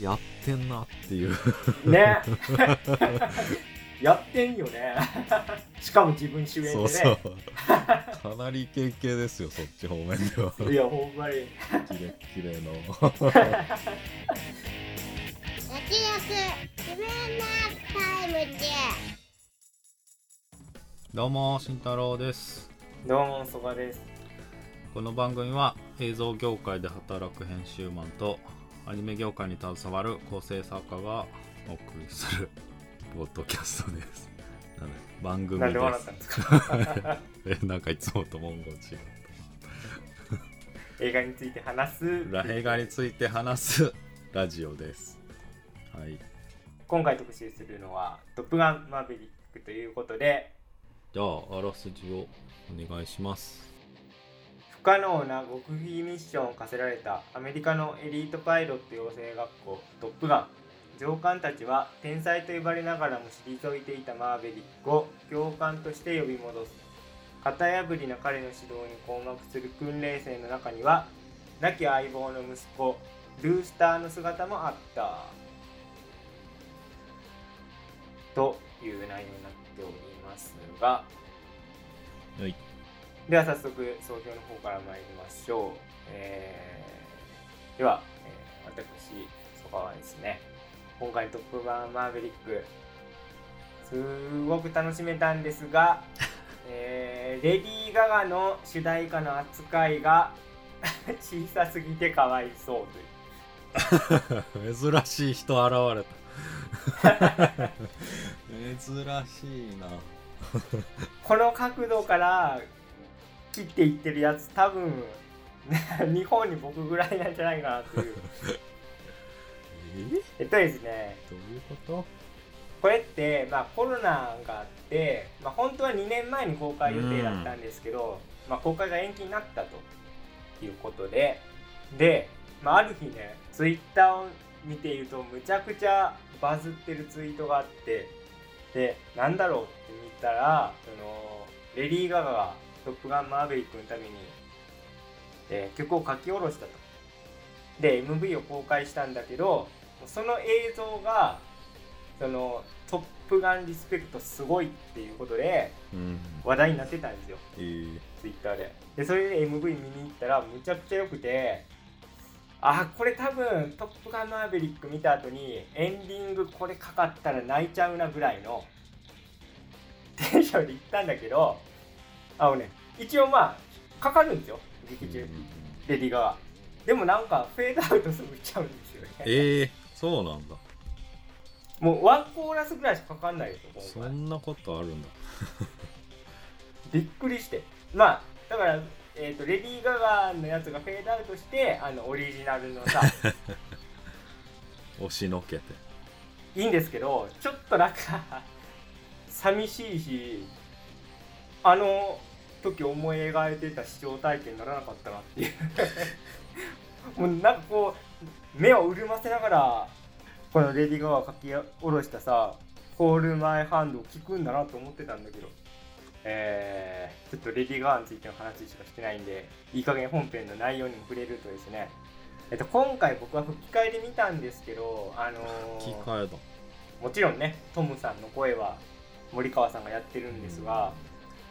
やってんなっていう。ね。やってんよね。しかも自分主演でね。そうそう。かなりイケイケですよそっち方面では。いやほんまに。キレッキレの。焼き自分のタイムでどうも慎太郎です。どうもそばです。この番組は映像業界で働く編集マンとアニメ業界に携わる構成作家がお送りするポッドキャストです。なんで番組なんで笑ったんですか？えなんかいつもと文言違う 映画について話す。ラ映画について話す。ラジオです。はい。今回特集するのは「トップガンマーヴェリック」ということで。じゃああらすじをお願いします不可能な極秘ミッションを課せられたアメリカのエリートパイロット養成学校トップガン。上官たちは天才と呼ばれながらも退いていたマーヴェリックを教官として呼び戻す。型破りな彼の指導に困惑する訓練生の中には亡き相棒の息子ルースターの姿もあった。という内容になっておりますが。はい。では早速総評の方から参りましょう、えーでは、えー私そばはですね今回の「トップガンマーヴェリック」すごく楽しめたんですが、えーレディー・ガガの主題歌の扱いが 小さすぎてかわいそうという。珍しい人現れた。珍しいな。この角度から切っていってるやつ多分 日本に僕ぐらいなんじゃないかなという。ええっとですねどういうこと？これって、まあ、コロナがあって、まあ、本当は2年前に公開予定だったんですけど、まあ、公開が延期になったということでで、まあ、ある日ねツイッターを見ているとむちゃくちゃバズってるツイートがあってでなんだろうって見たらそのレディー・ガガが「トップガンマーヴェリック」のために、えー曲を書き下ろしたと。で MV を公開したんだけどその映像がそのトップガンリスペクトすごいっていうことでうん。話題になってたんですよ。えー、ツイッターで。でそれで MV 見に行ったらむちゃくちゃ良くてあこれ多分「トップガンマーヴェリック」見た後にエンディングこれかかったら泣いちゃうなぐらいのテンションで行ったんだけどあのね一応まあかかるんですよ劇中。レディーガーでもなんかフェードアウトすぐしちゃうんですよね。えー、そうなんだ。もうワンコーラスぐらいしかかかんないですよ今そ回んなことあるんだ。びっくりして。まあだから、えー、とレディー・ガガのやつがフェードアウトしてあのオリジナルのさ 押しのけて。いいんですけどちょっとなんか 寂しいしあの時思い描いてた視聴体験にならなかったなっていう。もうなんかこう目を潤ませながらこのレディー・ガガが書き下ろしたさ「ホール・マイ・ハンド」を聞くんだなと思ってたんだけど。えー、ちょっとレディー・ガガについての話しかしてないんでいい加減本編の内容にも触れるとですね。えっと、今回僕は吹き替えで見たんですけど、あのーもちろんねトムさんの声は森川さんがやってるんですが、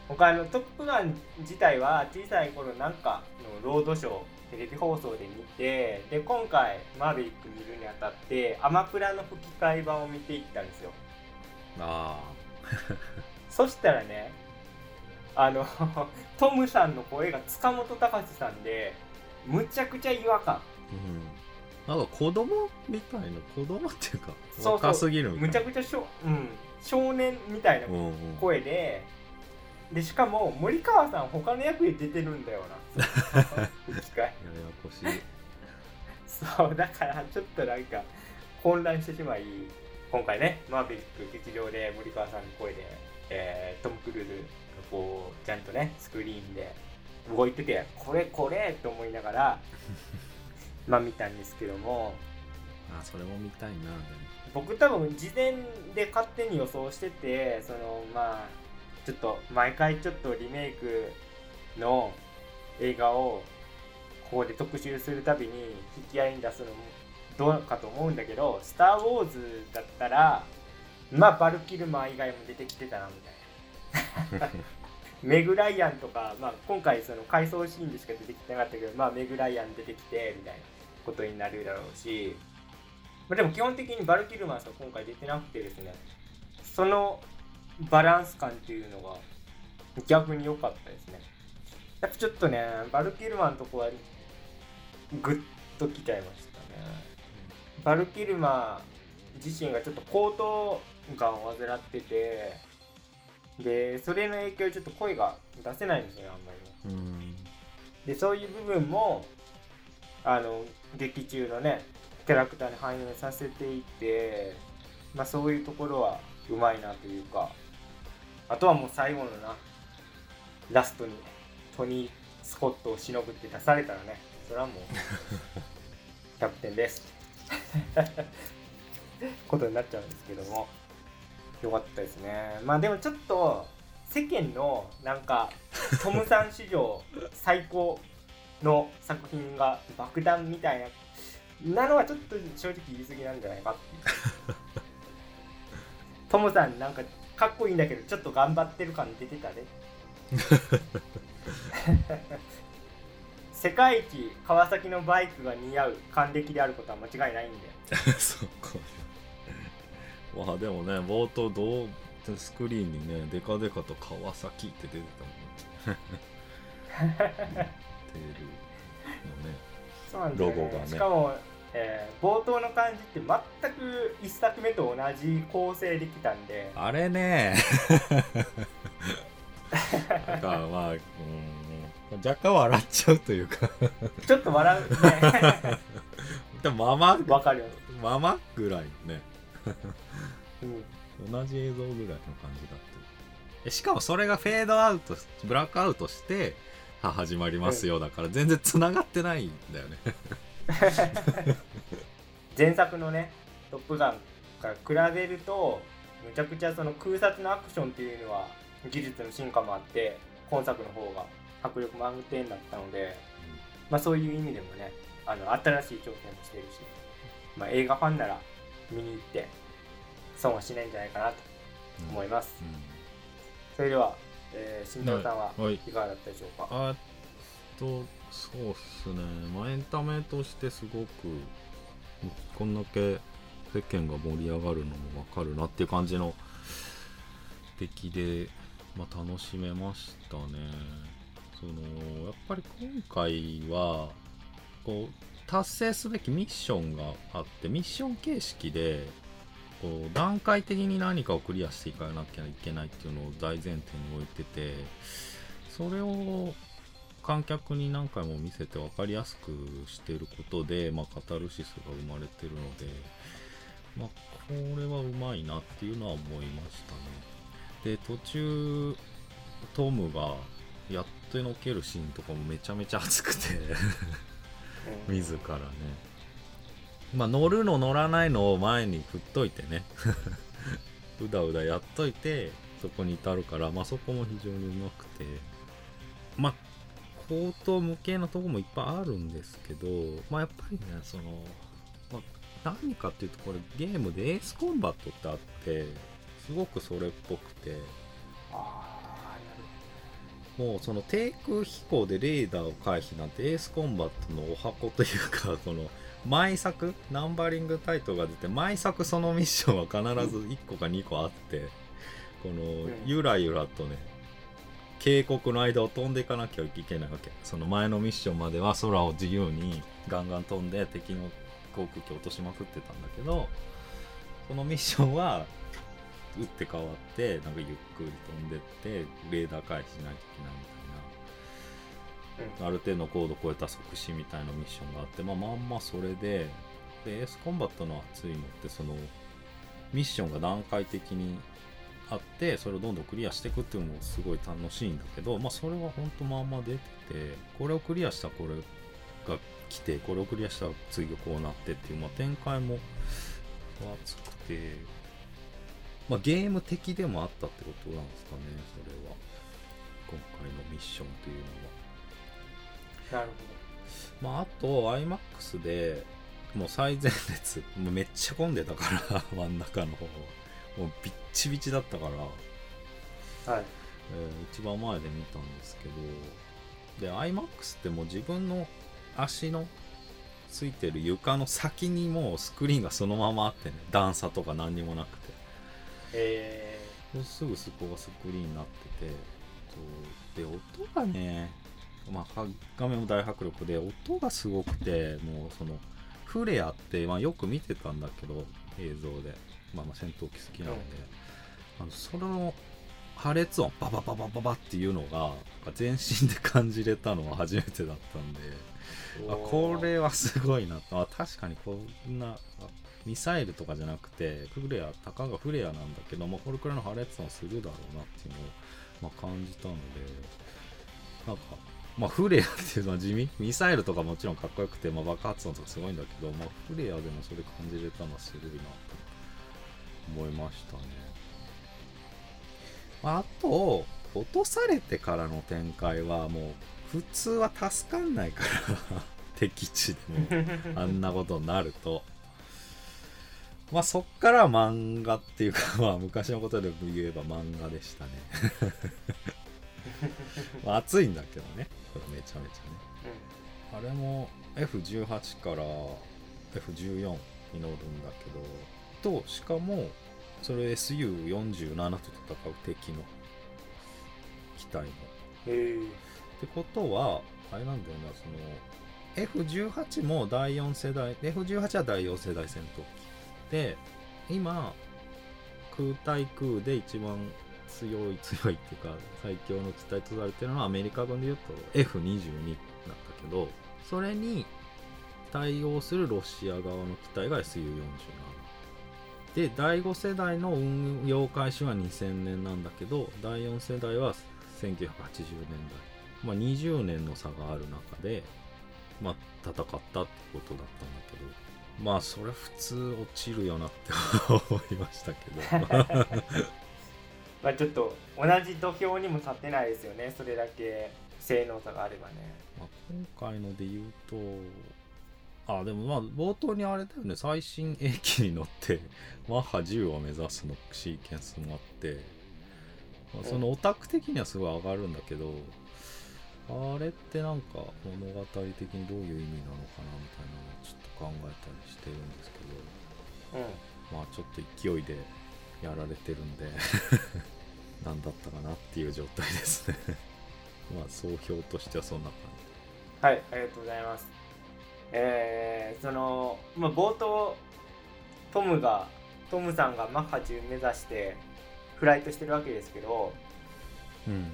僕あの「トップガン」自体は小さい頃なんかのロードショーテレビ放送で見てで今回「マーヴェリック」見るにあたってアマプラの吹き替え版を見ていったんですよ。あそしたらねあの トムさんの声が塚本隆さんでむちゃくちゃ違和感。あうん。なんか子供みたいな子供っていうか若すぎるみたいな。むちゃくちゃしょ、うん、少年みたいなうんうん。声ででしかも森川さん他の役で出てるんだよな。ややこしい。そうだからちょっとなんか混乱してしまい今回ねマーヴェリック劇場で森川さんの声で、えートム・クルーズがこうちゃんとねスクリーンで動いててこれこれと思いながら まあ見たんですけども。あそれも見たいな僕多分事前で勝手に予想しててそのまあちょっと毎回ちょっとリメイクの映画をここで特集するたびに引き合いに出すのもどうかと思うんだけど「スター・ウォーズ」だったらまあバルキルマー以外も出てきてたなみたいな。メグ・ライアンとか、まあ、今回その回想シーンでしか出てきてなかったけど、まあ、メグ・ライアン出てきてみたいなことになるだろうし、まあ、でも基本的にバルキルマーさん今回出てなくてですね。そのバランス感っていうのが逆に良かったですね。やっぱちょっとねバルキルマーのとこはグッときちゃいましたね。バルキルマー自身がちょっと後頭がんを患っててでそれの影響でちょっと声が出せないんですよねあんまり。ねうん。でそういう部分もあの劇中のねキャラクターに反映させていて、まあ、そういうところはうまいなというかあとはもう最後のなラストにトニー・スコットをしのぐって出されたらねそれはもう キャプテンです。ことになっちゃうんですけどもよかったですね。まあでもちょっと世間のなんかトムさん史上最高の作品が爆弾みたいななのはちょっと正直言い過ぎなんじゃないかっていう。トムさんなんかかっこいいんだけどちょっと頑張ってる感出てたね。世界一川崎のバイクが似合う還暦であることは間違いないんでそこまあでもね冒頭どうスクリーンにねデカデカと川崎って出てたもんね。テールのね。そうなんね。ロゴがね。しかも、えー冒頭の感じって全く一作目と同じ構成できたんで。あれね。なんかまあ、うん、若干笑っちゃうというか。ちょっと笑うね。でもままわかるよ、ままぐらいね。うん、同じ映像ぐらいの感じだってえしかもそれがフェードアウトブラックアウトしてあ始まりますよ。だから全然つながってないんだよね 前作のね「トップガン」から比べるとむちゃくちゃその空撮のアクションっていうのは技術の進化もあって今作の方が迫力満点だったので、まあ、そういう意味でもねあの新しい挑戦もしてるし、まあ、映画ファンなら見に行って損はしないんじゃないかなと思います、それでは、えー、新藤さんははい。い。かがだったでしょうか、あとそうっすね。まあエンタメとしてすごくこんだけ世間が盛り上がるのもわかるなっていう感じの出来で、まあ、楽しめましたね。そのやっぱり今回はこう達成すべきミッションがあってミッション形式でこう段階的に何かをクリアしていかなきゃいけないっていうのを大前提に置いててそれを観客に何回も見せて分かりやすくしていることで、まあ、カタルシスが生まれてるので、まあ、これはうまいなっていうのは思いましたね。で途中トムがやってのけるシーンとかもめちゃめちゃ熱くてうん。自らね。まあ乗るの乗らないのを前に振っといてね。うだうだやっといてそこに至るからまあそこも非常にうまくて。まあ口頭無形なとこもいっぱいあるんですけどまあやっぱりねその、まあ、何かっていうとこれゲームでエースコンバットってあってすごくそれっぽくてもうその低空飛行でレーダーを回避なんてエースコンバットのおはこというかこの毎作ナンバリングタイトルが出て毎作そのミッションは必ず1個か2個あってこのん。ゆらゆらとね渓谷の間を飛んでいかなきゃいけないわけその前のミッションまでは空を自由にガンガン飛んで敵の航空機を落としまくってたんだけどそのミッションは打って変わってなんかゆっくり飛んでってレーダー回避しないといけないみたいな。ある程度の高度を超えた即死みたいなミッションがあって、まあ、まんまそれででエースコンバットの熱いのってそのミッションが段階的にあってそれをどんどんクリアしていくっていうのもすごい楽しいんだけど、まあ、それは本当まんま出ててこれをクリアしたらこれが来てこれをクリアしたら次こうなってっていう、まあ、展開も熱くて、まあ、ゲーム的でもあったってことなんですかねそれは。今回のミッションというのは。なるまあ、あと iMAX でもう最前列もうめっちゃ混んでたから 真ん中の方もうビッチビチだったから、はい。えー一番前で見たんですけどで iMAX ってもう自分の足のついてる床の先にもうスクリーンがそのままあってね。段差とか何にもなくて。えもうすぐそこがスクリーンになっててで音がねまあ画面も大迫力で音がすごくてもうそのフレアって、まあ、よく見てたんだけど映像で、まあ、まあ戦闘機好きなので、あのその破裂音ババババババっていうのが全身で感じれたのは初めてだったんで。ー。あこれはすごいなと。あ確かにこんなあミサイルとかじゃなくてフレアたかがフレアなんだけどもこれくらいの破裂音するだろうなっていうのを、まあ、感じたので。なんかまあフレアっていうのは地味？ミサイルとかもちろんかっこよくて、まあ、爆発音とかすごいんだけど、まあ、フレアでもそれ感じれたのはすごいなと思いましたね。あと落とされてからの展開はもう普通は助かんないから 敵地でも あんなことになると。まあそっからは漫画っていうかまあ昔のことで言えば漫画でしたね まあ熱いんだけどね。めちゃめちゃね。あれも F18 から F14 に乗るんだけどとしかもそれ SU47 と戦う敵の機体の。ってことはあれなんだよなその F18 も第4世代 F18 は第4世代戦闘機。で今空対空で一番強い強いっていうか最強の機体とされてるのはアメリカ軍でいうと F22 なんだけどそれに対応するロシア側の機体が SU47 で第5世代の運用開始は2000年なんだけど第4世代は1980年代。まあ、20年の差がある中で、まあ、戦ったってことだったんだけど。まあそれ普通落ちるよなって思いましたけど。まあちょっと同じ土俵にも立てないですよね。それだけ性能差があればね。まあ今回ので言うとあでもまあ冒頭にあれだよね。最新鋭機に乗って マッハ10を目指すのシーケンスもあって、まあ、そのオタク的にはすごい上がるんだけど、あれってなんか物語的にどういう意味なのかなみたいなのをちょっと考えたりしてるんですけどうまあちょっと勢いでやられてるんで 何だったかなっていう状態ですね。まあ総評としてはそんな感んはいありがとうございます。えー、その、まあ、冒頭トムがトムさんがマッハ10目指してフライトしてるわけですけど、じうん。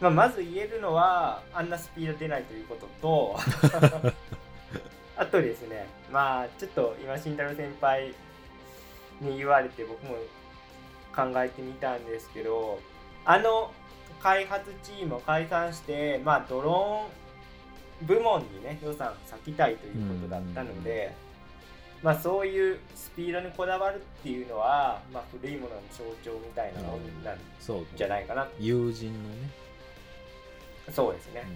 まあ、まず言えるのはあんなスピード出ないということと あとですねまあちょっと今慎太郎先輩に言われて僕も考えてみたんですけどあの開発チームを解散してまあドローン部門にね予算割きたいということだったのでまあそういうスピードにこだわるっていうのは、まあ、古いものの象徴みたいなもんなんそうじゃないかな。友人のね、そうですね。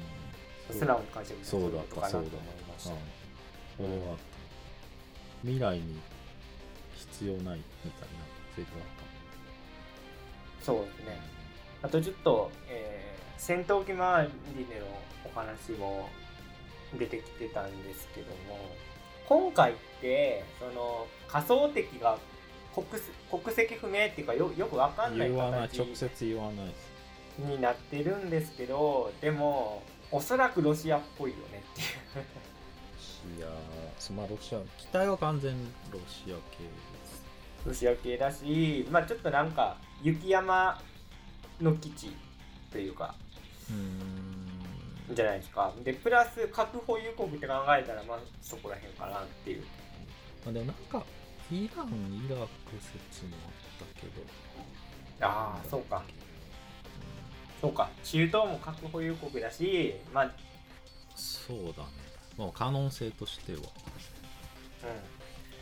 うん。素直に解釈するそうだことかなと思いました。うん。未来に必要ないみたいなセリフだっそうですね。あとちょっと、えー戦闘機周りでのお話も出てきてたんですけども今回ってその仮想敵が国国籍不明っていうかよよくわかたんない形直接言わない。ですになってるんですけどでもおそらくロシアっぽいよねっていう。いやーまあロシア機体は完全にロシア系ロシア系だしまあちょっとなんか雪山の基地というかうーん。じゃないですか。でプラス核保有国って考えたらまあそこら辺かなっていう。まあでもなんかイランイラク説もあったけど。ああそうか。そうか。中東も核保有国だしまあ、うん、そうだね。まあ可能性としては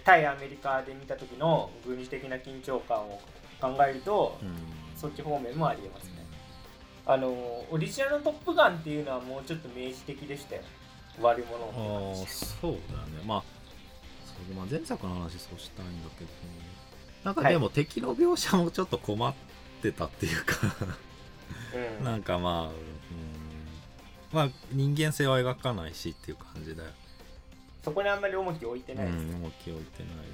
対アメリカで見た時の軍事的な緊張感を考えると、うん。そっち方面もありえますね。あのオリジナルの「トップガン」っていうのはもうちょっと明示的でしたよ。悪者をああ見まし。そうだよね。まああ、前作の話そうしたいんだけどなんかでも敵の描写もちょっと困ってたっていうか。うん。なんかまあ、うん、まあ人間性は描かないしっていう感じだよそこにあんまり重きを置いてうんないです、重き置いてないよね。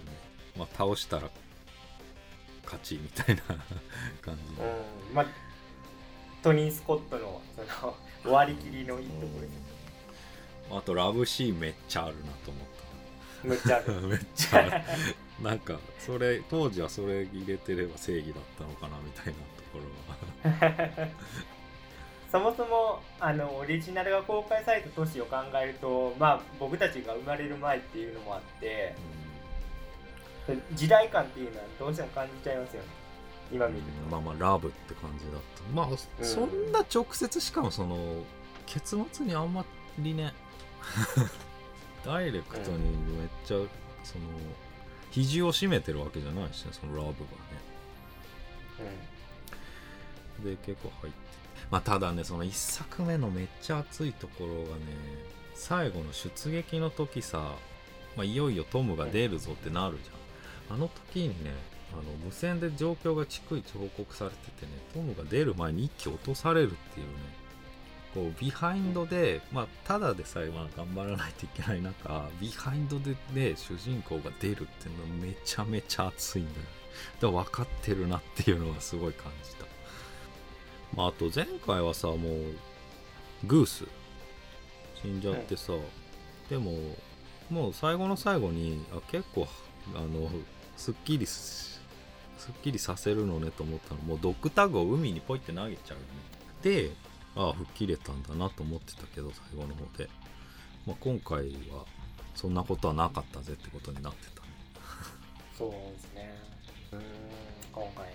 まあ倒したら勝ちみたいな 感じ。で、うんまあトニー・スコットのその 終わりきりのいいところあとラブシーンめっちゃあるなと思っむっちゃある。ためっちゃある。なんかそれ当時はそれ入れてれば正義だったのかなみたいなところはそもそもあのオリジナルが公開された年を考えるとまあ僕たちが生まれる前っていうのもあって時代感っていうのはどうしても感じちゃいますよね。今見るうんまあまあラブって感じだった。まあ、そんな直接しかもその結末にあんまりね ダイレクトにめっちゃその肘を締めてるわけじゃないしねそのラブがね。と、で結構入っててまあただねその1作目のめっちゃ熱いところがね最後の出撃の時さ、まあ、いよいよトムが出るぞってなるじゃん。あの時にねあの無線で状況が逐一報告されててねトムが出る前に一気落とされるっていうねこうビハインドで、まあ、ただでさえまあ頑張らないといけない中ビハインドでね主人公が出るっていうのはめちゃめちゃ熱いんだよ。だから分かってるなっていうのはすごい感じた。まあ、あと前回はさもうグース。死んじゃってさ、でももう最後の最後にあ結構あのすっきりすすっきりさせるのねと思ったの。もうドッグタグを海にポイって投げちゃうよね。でああ吹っ切れたんだなと思ってたけど最後の方で、まあ、今回はそんなことはなかったぜってことになってた。ねそうですね。うーん今回ね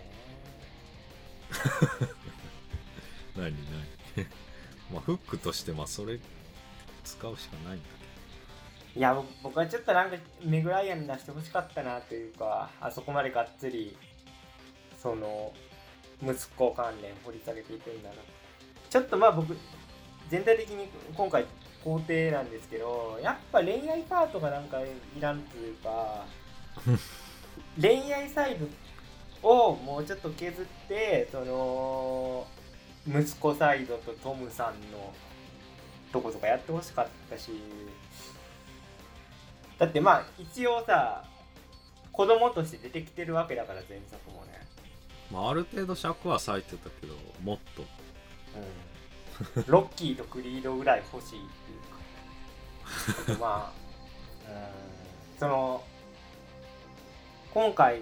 何何？まあフックとしてまあそれ使うしかないんだいや僕僕はちょっとなんかメグライアンに出してほしかったなというかあそこまでがっつりその息子関連掘り下げていくんだな。ちょっとまあ僕全体的に今回肯定なんですけどやっぱ恋愛パートがなんかいらんというか 恋愛サイドをもうちょっと削ってその息子サイドとトムさんのとことかやってほしかったし。だってまあ一応さ子供として出てきてるわけだから前作もね、まあ、ある程度尺は割いてたけどもっと。うん、ロッキーとクリードぐらい欲しいっていうか。まあうん。その今回、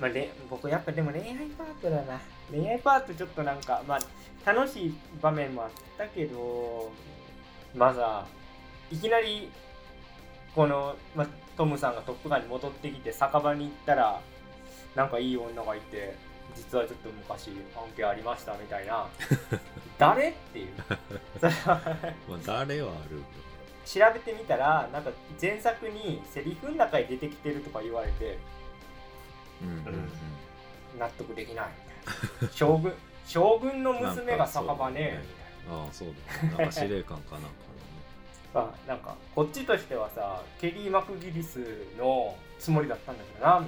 まあ、れ僕やっぱでも恋愛パートだな恋愛パートちょっとなんかまあ楽しい場面もあったけどまあさいきなりこの、まあ、トムさんがトップガンに戻ってきて酒場に行ったらなんかいい女がいて実はちょっと昔関係ありましたみたいな。誰っていう。それはまあ誰はある調べてみたらなんか前作にセリフの中に出てきてるとか言われてうんうんうん。納得できない将軍将軍の娘が酒場ねああそうだね。なんか司令官かなんかま あ、なんかこっちとしてはさケリー・マクギリスのつもりだったんだけどなみ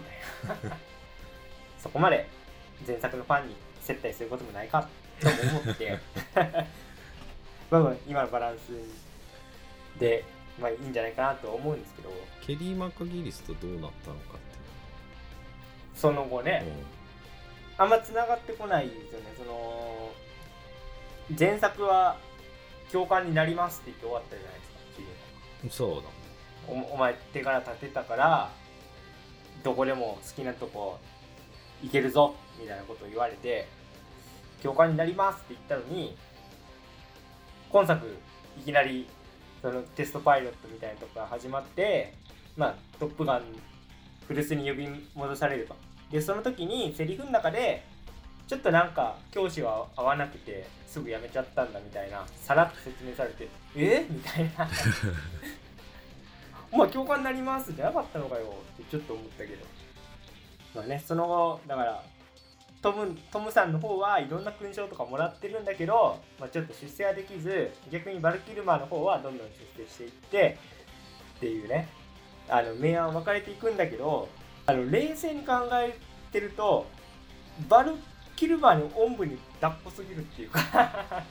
たいな。そこまで前作のファンに接待することもないかとも思って。まあまあ今のバランスで、まあ、いいんじゃないかなと思うんですけど。ケリー・マクギリスとどうなったのかってその後ね。いうあんま繋がってこないですよね。その前作は教官になりますって言って終わったじゃないですか主人そうだおお前手柄立てたからどこでも好きなとこ行けるぞみたいなことを言われて教官になりますって言ったのに今作いきなりそのテストパイロットみたいなとこから始まってまあトップガン古巣に呼び戻されるとでその時にセリフの中でちょっとなんか教師は合わなくてすぐ辞めちゃったんだみたいなさらっと説明されてえ？みたいな。お前教官になります？じゃなかったのかよ。ってちょっと思ったけど。まあねその後だからトムトムさんの方はいろんな勲章とかもらってるんだけど、まあ、ちょっと出世はできず逆にバルキルマーの方はどんどん出世していってっていうね。あの明暗分かれていくんだけどあの冷静に考えてるとバルキルバーにおんぶに抱っこすぎるっていうか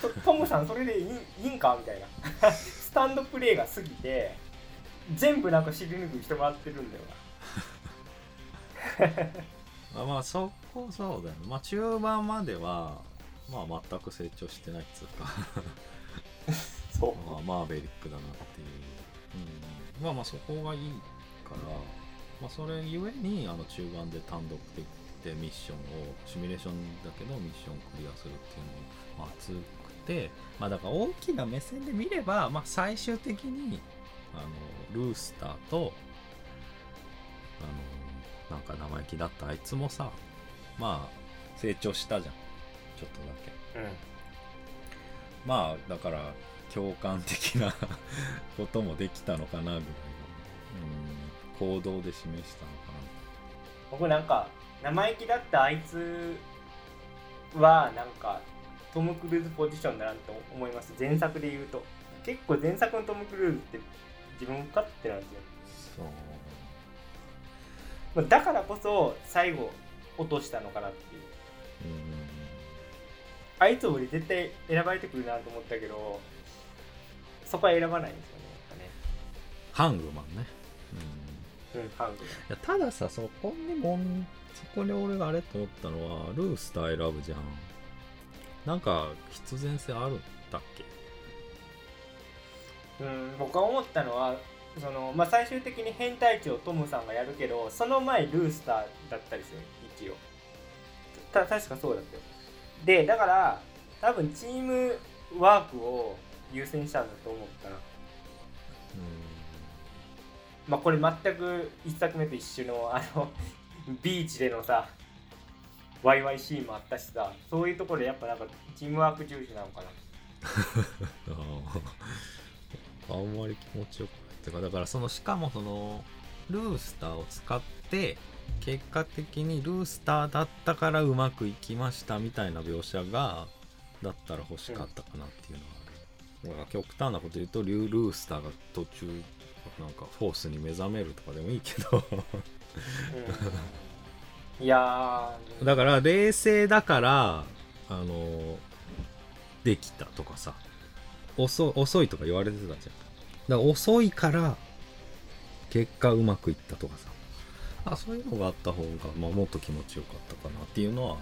ト トムさんそれでいいいいんかみたいな。スタンドプレーが過ぎて全部なんか尻拭いしてもらってるんだよな。あまあそこそうだよね。まあ中盤まではまあ全く成長してないっつうか。そう。まあマーベリックだなっていう、うん、まあまあそこがいいから、まあ、それゆえにあの中盤で単独的でミッションをシミュレーションだけどミッションをクリアするっていうのも、まあ、熱くてまあだから大きな目線で見れば、まあ、最終的にあのルースターとあのなんか生意気だったあいつもさまあ成長したじゃん。ちょっとだけ。うん。まあだから共感的な こともできたのかなぐらいの、うん、行動で示したのか僕なんか生意気だったあいつはなんかトム・クルーズポジションだなと思います。前作で言うと。結構前作のトム・クルーズって自分勝手なんですよ。なそう。まあだからこそ最後落としたのかなっていう。うん。あいつ俺絶対選ばれてくるなと思ったけどそこは選ばないんですよね。ハングマンね、うん、やたださそこにもんそこに俺があれと思ったのはルースター選ぶじゃん。なんか必然性あるんだっけ？うん僕が思ったのはその、まあ、最終的に変態値をトムさんがやるけどその前ルースターだったりする一応。た確かそうだったよ。でだから多分チームワークを優先したんだと思ったなまあこれ全く一作目と一緒のあのビーチでのさワイワイシーンもあったしさそういうところでやっぱなんかチームワーク重視なのかな。あんまり気持ちよくない。っていうかだからそのしかもそのルースターを使って結果的にルースターだったからうまくいきましたみたいな描写がだったら欲しかったかなっていうのはある、だから極端なこと言うとリュー・ルースターが途中なんかフォースに目覚めるとかでもいいけど。うん。いやーだから冷静だからあのできたとかさ。遅遅いとか言われてたじゃん。だから遅いから結果うまくいったとかさ。あそういうのがあった方が、まあ、もっと気持ちよかったかなっていうのはある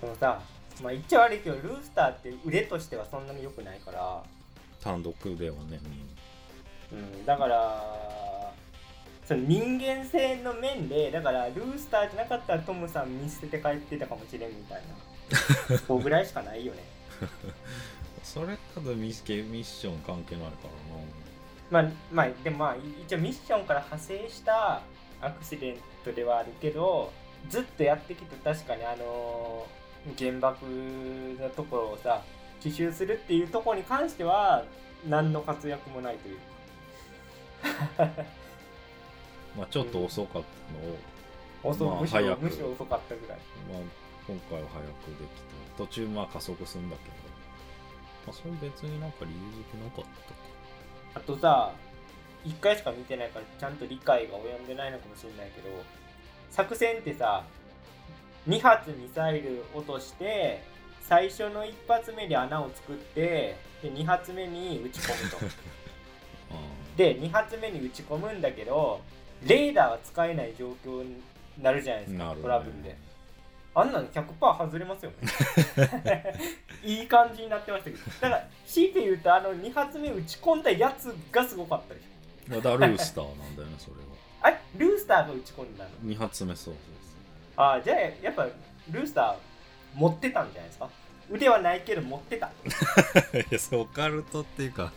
そのさ、まあ、言っちゃ悪いけどルースターって腕としてはそんなに良くないから、単独ではね、うん、だからその人間性の面でだからルースターじゃなかったらトムさん見捨てて帰ってたかもしれんみたいな。そ こぐらいしかないよね。それただミッミッション関係ないからまあまあでもまあ一応ミッションから派生したアクシデントではあるけどずっとやってきて確かにあの原爆のところをさ奇襲するっていうところに関しては何の活躍もないというな、まあ、ちょっと遅かったのを、遅まあむしろ早く。むしろ遅かったぐらい。まあ、今回は早くできた。途中まあ加速するんだけど、まあ、それ別になんか理由付けなかったか。あとさ1回しか見てないからちゃんと理解が及んでないのかもしれないけど作戦ってさ2発ミサイル落として最初の1発目で穴を作ってで2発目に撃ち込むと。あ で2発目に撃ち込むんだけどレーダーは使えない状況になるじゃないですか、ね。トラブルで。あんなの100%外れますよ いい感じになってましたけど。だから強いて言うとあの2発目撃ち込んだやつがすごかったでしょ。まあだルースターなんだよねそれは。あれ？ルースターが打ち込んだの？2発目そうああじゃあやっぱルースター持ってたんじゃないですか？腕はないけど持ってた。そういやそうオカルトっていうか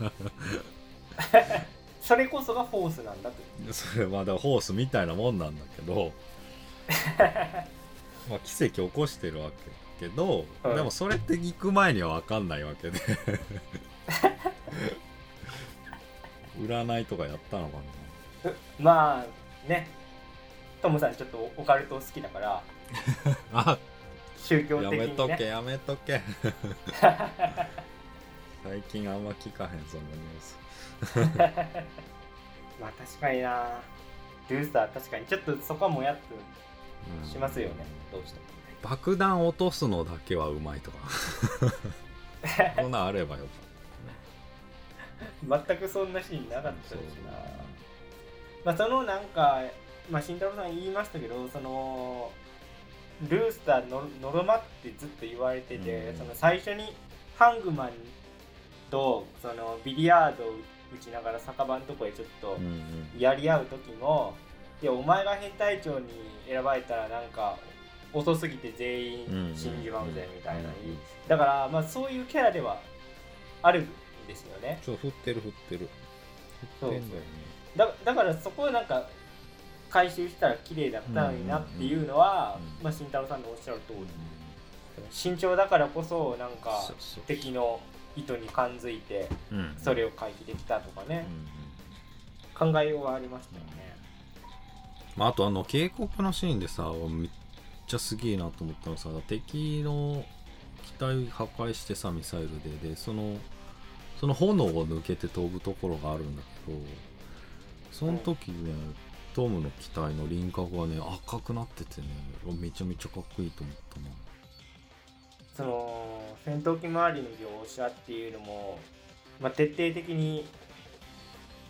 それこそがフォースなんだと。それまあだからホースみたいなもんなんだけど まあ奇跡起こしてるわけだけど、うんでもそれって行く前には分かんないわけで。占いとかやったのかまあね。トムさんちょっとオカルト好きだから。な あ宗教や的にね。めとけやめとけ。最近あんま聞かへんそのニュース まあ確かにな。ルースター確かにちょっとそこはもやっうんとしますよね、どうしても。爆弾落とすのだけはうまいとか。そんなんあればよか全くそんなシーンなかったしな。まあそのなんかまあ慎太郎さん言いましたけどそのルースターののろまってずっと言われてて、うん。その最初にハングマンとそのビリヤードを打ちながら酒場のとこへちょっとうんうん。やり合う時もいやお前が変態長に選ばれたらなんか遅すぎて全員死んじまうぜみたいな、うんだからまあそういうキャラではあるんですよね。ちょっと振ってる振ってる。振ってんだよね。だだからそこをなんか回収したら綺麗だったのになっていうのは、うんうん。うんまあ、慎太郎さんのおっしゃる通り。慎重だからこそなんかそうそう。敵の意図に感づいてうん。それを回避できたとかね。うんうん。考えようはありましたよね。まあ、あとあの警告のシーンでさめっちゃすげえなと思ったのさ敵の機体破壊してさミサイルで。でそのその炎を抜けて飛ぶところがあるんだけどその時ね、トムの機体の輪郭がね赤くなっててねめちゃめちゃかっこいいと思ったなその戦闘機周りの描写っていうのも、まあ、徹底的に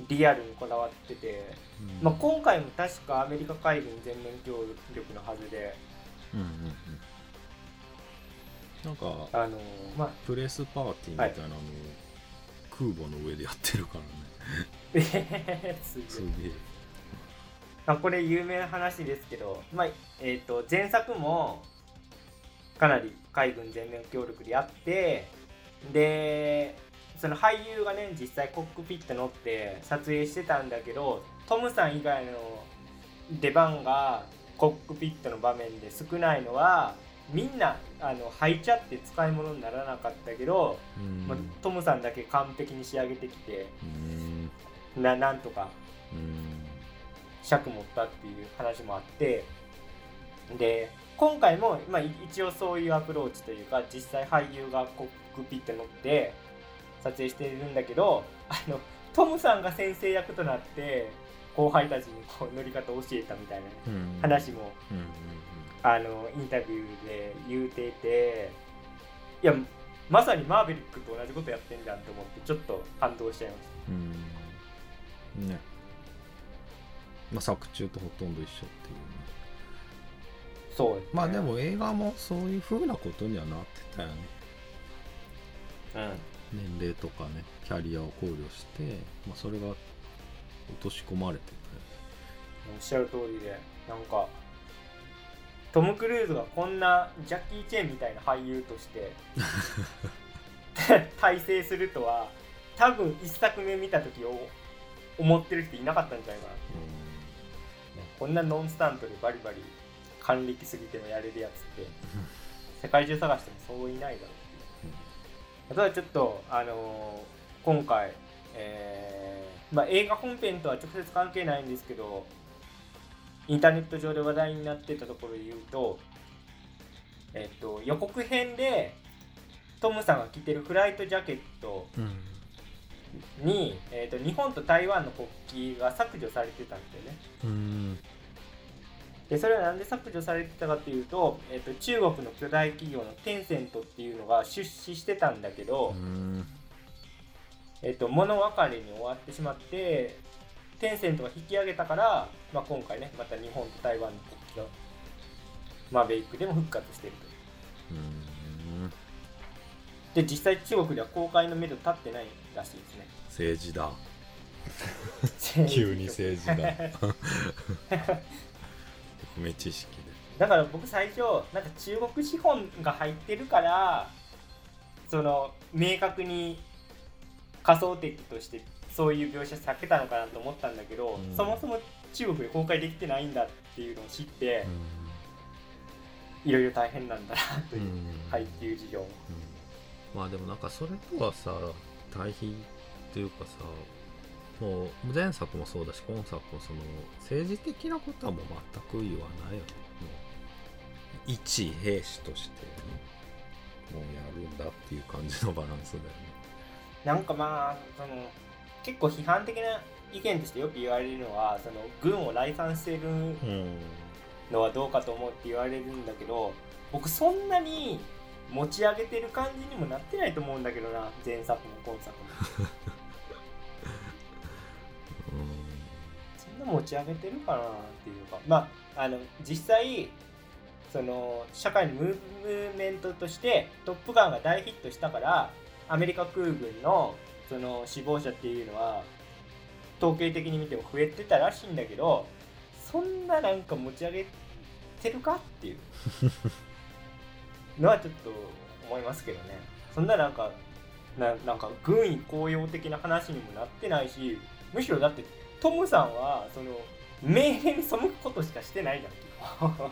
リアルにこだわってて、うん。まあ、今回も確かアメリカ海軍全面協力のはずでうんうんうん。なんかあのまあプレスパーティーみたいなのを空母の上でやってるからね。すげえ。あ、これ有名な話ですけど、まあえー、と前作もかなり海軍全面協力でやってでその俳優がね実際コックピット乗って撮影してたんだけどトムさん以外の出番がコックピットの場面で少ないのはみんなあの履いちゃって使い物にならなかったけど、うん。まあ、トムさんだけ完璧に仕上げてきてうん。ななんとかうん。尺持ったっていう話もあってで今回も、まあ、い一応そういうアプローチというか実際俳優がコックピット乗って撮影してるんだけどあのトムさんが先生役となって後輩たちにこう乗り方を教えたみたいな話もあのインタビューで言うていていやまさにマーベリックと同じことやってんじゃんと思ってちょっと感動しちゃいました。うんうん。ね。まあ作中とほとんど一緒っていうねそうですね。まあでも映画もそういう風なことにはなってたよね。うん。年齢とかねキャリアを考慮して、まあ、それが落とし込まれておっしゃる通りでなんかトム・クルーズがこんなジャッキー・チェンみたいな俳優として 大成するとは多分一作目見た時を思ってる人いなかったんじゃないかな。たよこんなノンスタントでバリバリ還暦すぎてもやれるやつって世界中探してもそういないだろうっていう。あとはちょっとあのー今回、えーまあ、映画本編とは直接関係ないんですけどインターネット上で話題になってたところで言うと,、えっと予告編でトムさんが着てるフライトジャケットうん。に、えー、と日本と台湾の国旗が削除されてたんですよね。うんでそれはなんで削除されてたかっていうと,、えー、と中国の巨大企業のテンセントっていうのが出資してたんだけど、うん。えー、と物別れに終わってしまってテンセントが引き上げたから、まあ、今回ねまた日本と台湾の国旗がマーベリックでも復活してると。うん。で実際中国では公開の目処立ってないらしいですね。政治だ。急に政治だ 米知識で。だから僕最初なんか中国資本が入ってるからその明確に仮想敵としてそういう描写避けたのかなと思ったんだけど、うん。そもそも中国で公開できてないんだっていうのを知って、いろいろ大変なんだなという、配給事情も。うん。まあでもなんかそれとはさ対比っていうかさもう前作もそうだし今作もその政治的なことはもう全く言わないよね。もう一兵士として、ね、もうやるんだっていう感じのバランスだよね。なんかまあその結構批判的な意見としてよく言われるのはその軍を来賛してるうん。のはどうかと思うって言われるんだけど僕そんなに持ち上げてる感じにもなってないと思うんだけどな前作も今作も 持ち上げてるかなっていうかまああの実際その社会のムーブメントとして「トップガン」が大ヒットしたからアメリカ空軍のその死亡者っていうのは統計的に見ても増えてたらしいんだけどそんななんか持ち上げてるかっていう。のはちょっと思いますけどね。そんななんかななんか軍医公用的な話にもなってないしむしろだってトムさんはその命令に背くことしかしてないじゃん。あ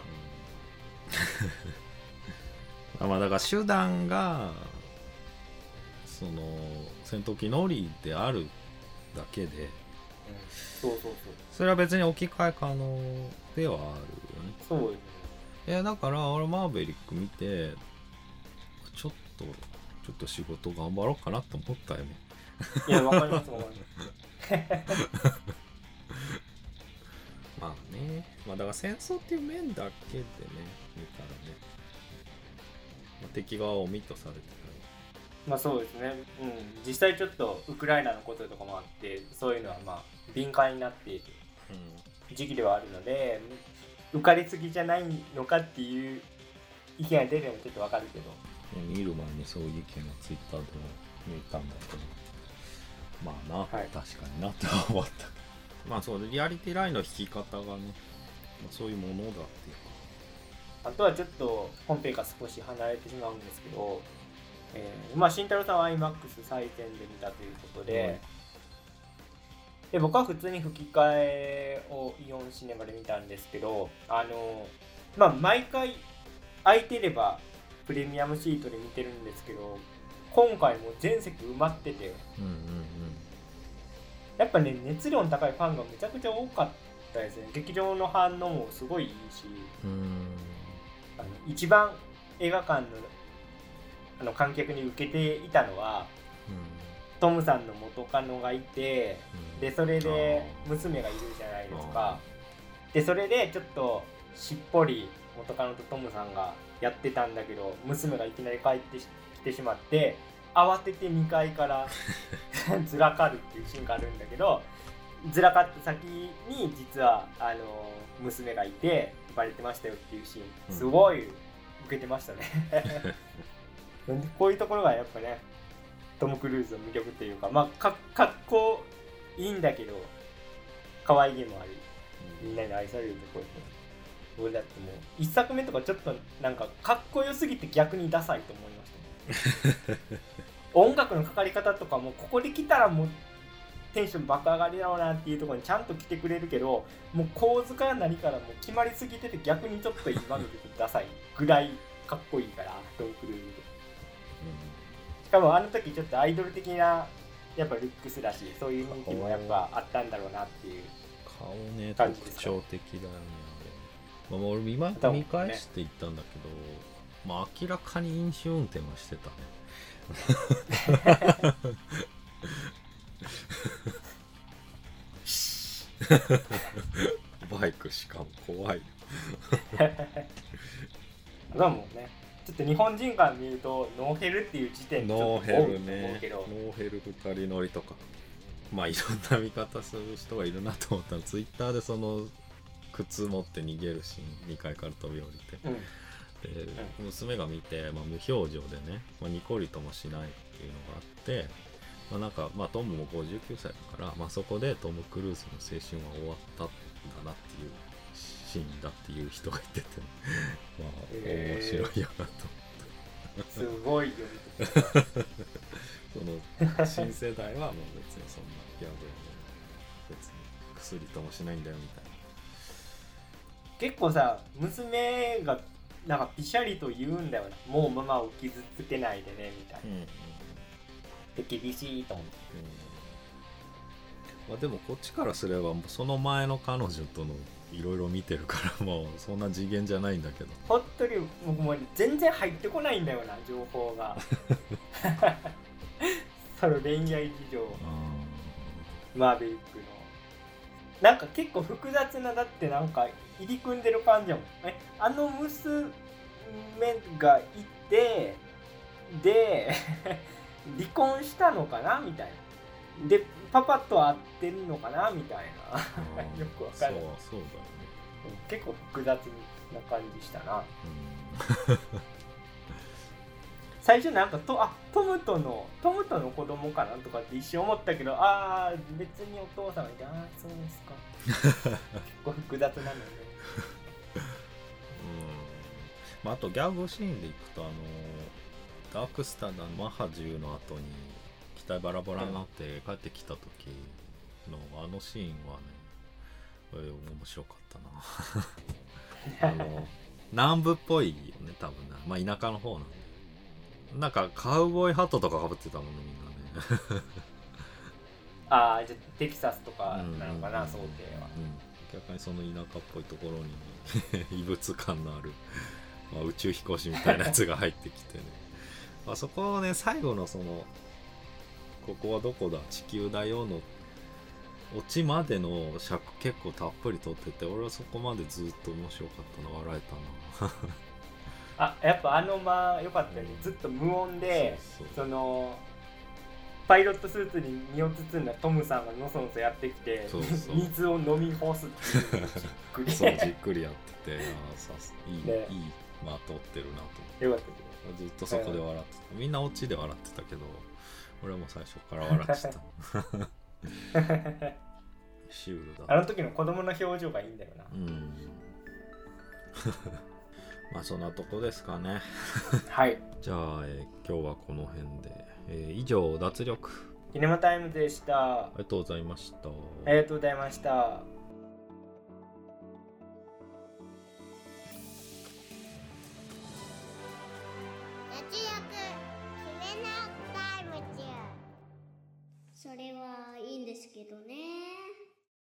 まあだから手段がその戦闘機乗りであるだけでそうそうそれは別に置き換え可能ではあるよね。そうそうですね。いやだから俺マーベリック見てちょっとちょっと仕事頑張ろうかなと思ったよねいやわかりますわかります。まあね。まあだから戦争っていう面だけでね見たらね、まあ、敵側をミとされてまあそうですね、うん、実際ちょっとウクライナのこととかもあってそういうのはまあ敏感になっている時期ではあるので浮かれすぎじゃないのかっていう意見が出るのもちょっとわかるけど。うん、見る前にそういう意見がツイッターでも見たんだけどまあな、はい。確かになって思った。まあそうリアリティラインの引き方がね、まあ、そういうものだっていうか。あとはちょっと本編から少し離れてしまうんですけど、えーまあ慎太郎さんは IMAX 最前で見たということで,、はい。で僕は普通に吹き替えをイオンシネマで見たんですけどあのまあ毎回空いてればプレミアムシートで見てるんですけど今回も全席埋まってて。うんうんやっぱね熱量の高いファンがめちゃくちゃ多かったですね。劇場の反応もすごいいいし。うん。うんあの一番映画館のあの観客に受けていたのはトムさんの元カノがいてうん。でそれで娘がいるじゃないですか。でそれでちょっとしっぽり元カノとトムさんがやってたんだけど娘がいきなり帰ってきてしまって慌てて2階から ずらかるっていうシーンがあるんだけどずらかった先に実はあの娘がいてバレてましたよっていうシーンすごい受けてましたね。こういうところがやっぱねトム・クルーズの魅力っていうかまあかかっこいいんだけど可愛げもありみんなに愛されるところ。で俺だってもう一作目とかちょっとなんかかっこよすぎて逆にダサいと思いました、ね、音楽のかかり方とかもここで来たらもうテンション爆上がりだろうなっていうところにちゃんと来てくれるけどもう構図から何からもう決まりすぎてて逆にちょっと今の時ダサいぐらいかっこいいからトム・クルーズしかもあの時ちょっとアイドル的なやっぱルックスだしそういう人気もやっぱあったんだろうなっていう。顔ね特感じですか？徴的だよねまあ、俺今多分ね。見返して言ったんだけど、まあ明らかに飲酒運転はしてたね。バイクしかも怖い。まあもうね。ちょっと日本人から見るとノーヘルっていう時点でノーヘルね。ノーヘル2人乗りとか。まあいろんな見方する人がいるなと思ったらツイッターでその靴持って逃げるシーン2階から飛び降りて。うん。で娘が見て、まあ、無表情でね、まあ、ニコリともしないっていうのがあって、まあ、なんか、まあ、トムも59歳だから、まあ、そこでトム・クルーズの青春は終わったんだなっていうシーンだっていう人がいてて まあ面白いよなとすごい読み解きその新世代はもう別にそんなギャグや別に薬ともしないんだよみたいな結構さ娘がなんかピシャリと言うんだよなもうママを傷つけないでねみたいな。うんうんで厳しいと思って。まあ、でもこっちからすればその前の彼女とのいろいろ見てるからもうそんな次元じゃないんだけど。本当に僕もう全然入ってこないんだよな情報が。その恋愛事情マーベリックのなんか結構複雑なだってなんか入り組んでる感じやもん。えあの娘がいてで 離婚したのかな？みたいな。でパパと会ってるのかな？みたいな。よくわかそうるそうだよね。結構複雑な感じしたな。うん最初なんかとあトムとのトムとの子供かなとかって一瞬思ったけどああ別にお父さんがいてああそうですか。結構複雑なのね。うん。まあ、あとギャグシーンでいくとあのダークスターのマッハ10の後に機体バラバラになって帰ってきた時のあのシーンはね、えー面白かったな。あの南部っぽいよね多分なまあ田舎の方なんでなんかカウボーイハットとかかぶってたもんねみんなね。ああじゃあテキサスとかうんなのかな、うん想定はうん。逆にその田舎っぽいところに 異物感のある、まあ、宇宙飛行士みたいなやつが入ってきてね。まあそこをね最後のそのここはどこだ地球だよのオチまでの尺結構たっぷり取ってて俺はそこまでずっと面白かったな笑えたなあやっぱあの間良かったよね。ずっと無音でそのパイロットスーツに身を包んだトムさんがのそのそやってきて水を飲み干すっていうのがじっくりそうじっくりやっててあーさすいい、ね。いいまあ通ってるなと思って。よかったずっとそこで笑ってた、みんなオチで笑ってたけど俺はもう最初から笑ってた。シュールだ。あの時の子供の表情がいいんだよな。うんまあそんなとこですかね。はい。じゃあ、えー今日はこの辺で、えー以上脱力。キネマタイムでした。ありがとうございました。ありがとうございました。脱力決めなタイム中。それはいいんですけどね